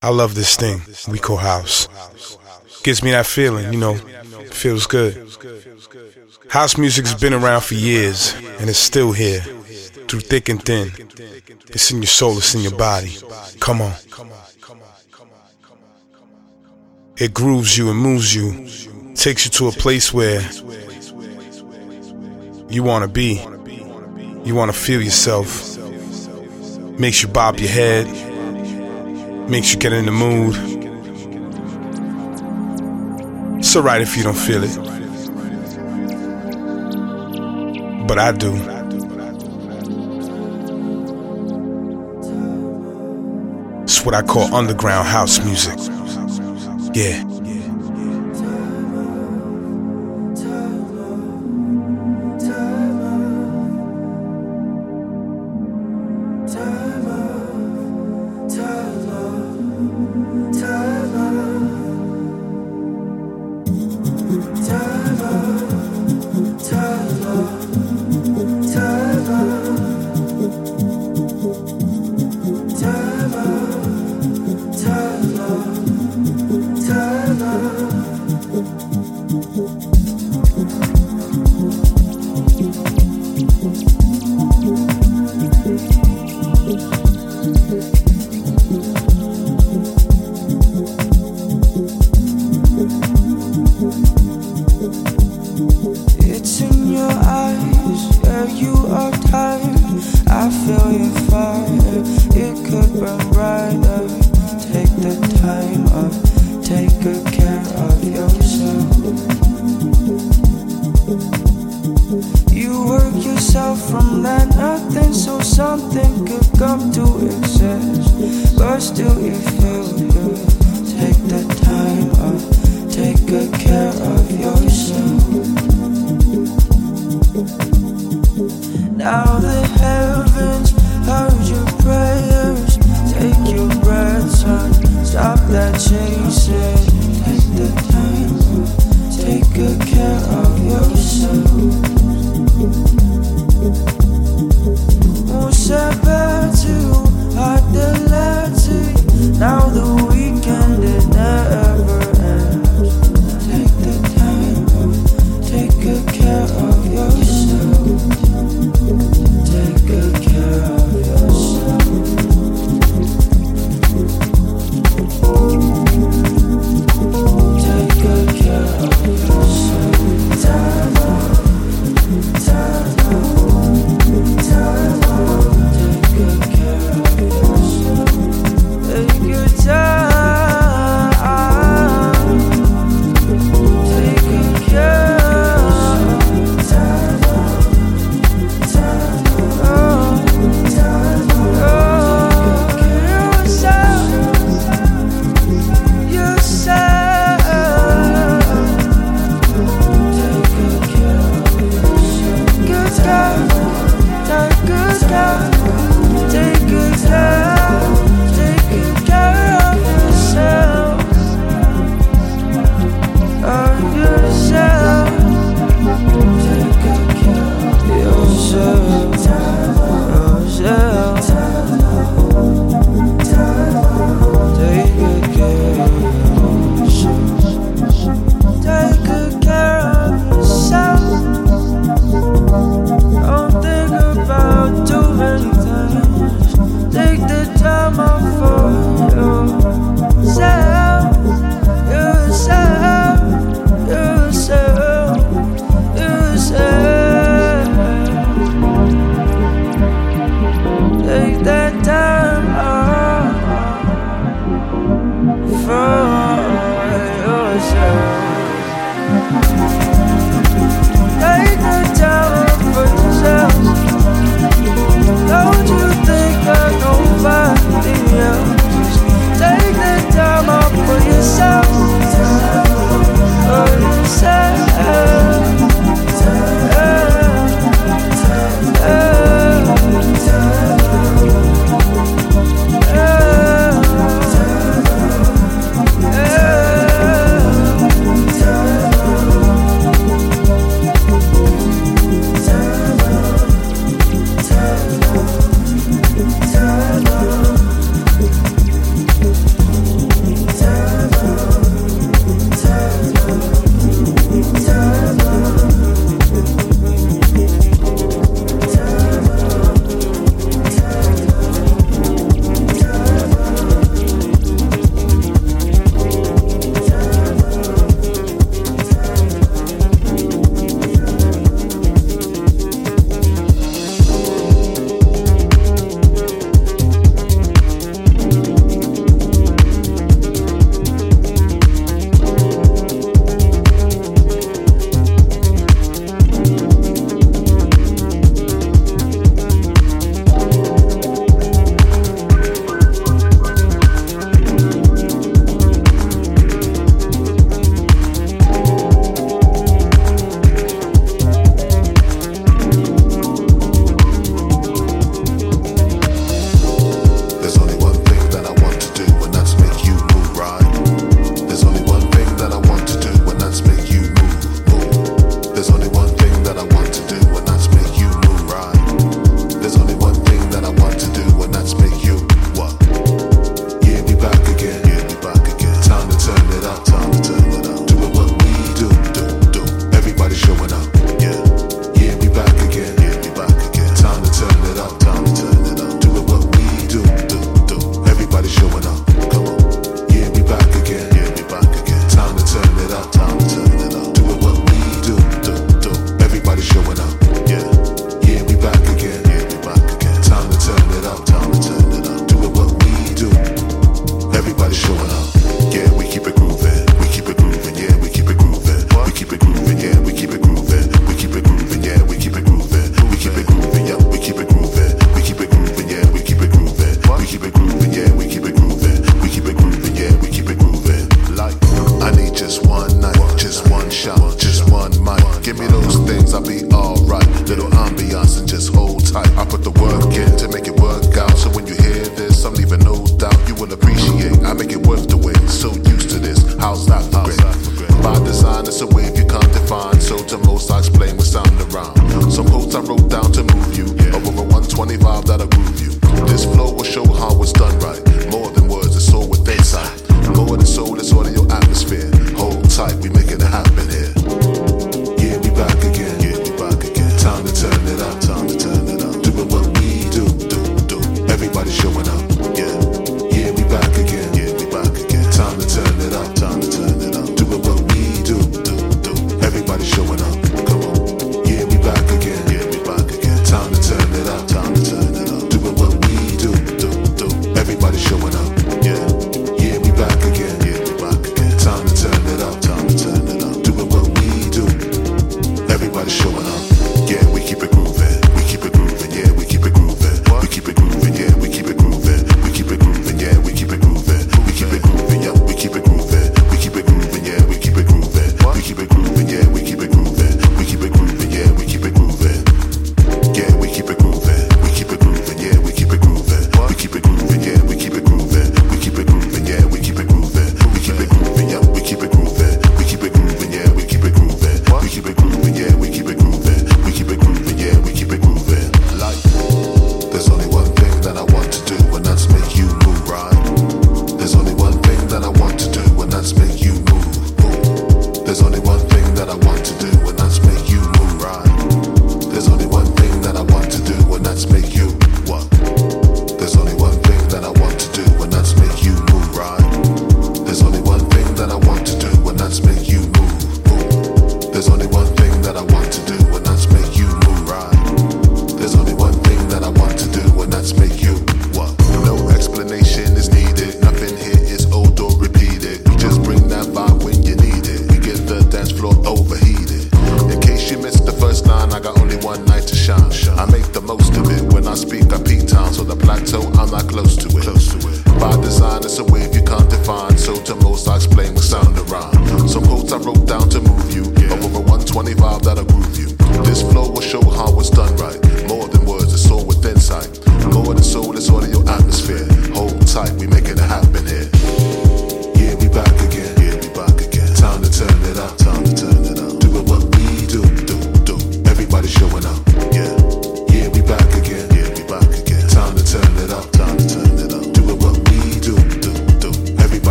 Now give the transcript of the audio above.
I love this thing we call house. Gives me that feeling, you know, feels good. House music's been around for years and it's still here, through thick and thin. It's in your soul, it's in your body. Come on. It grooves you and moves you, takes you to a place where you want to be. You want to feel yourself. Makes you bob your head, makes you get in the mood. It's alright if you don't feel it, but I do. It's what I call underground house music. Yeah.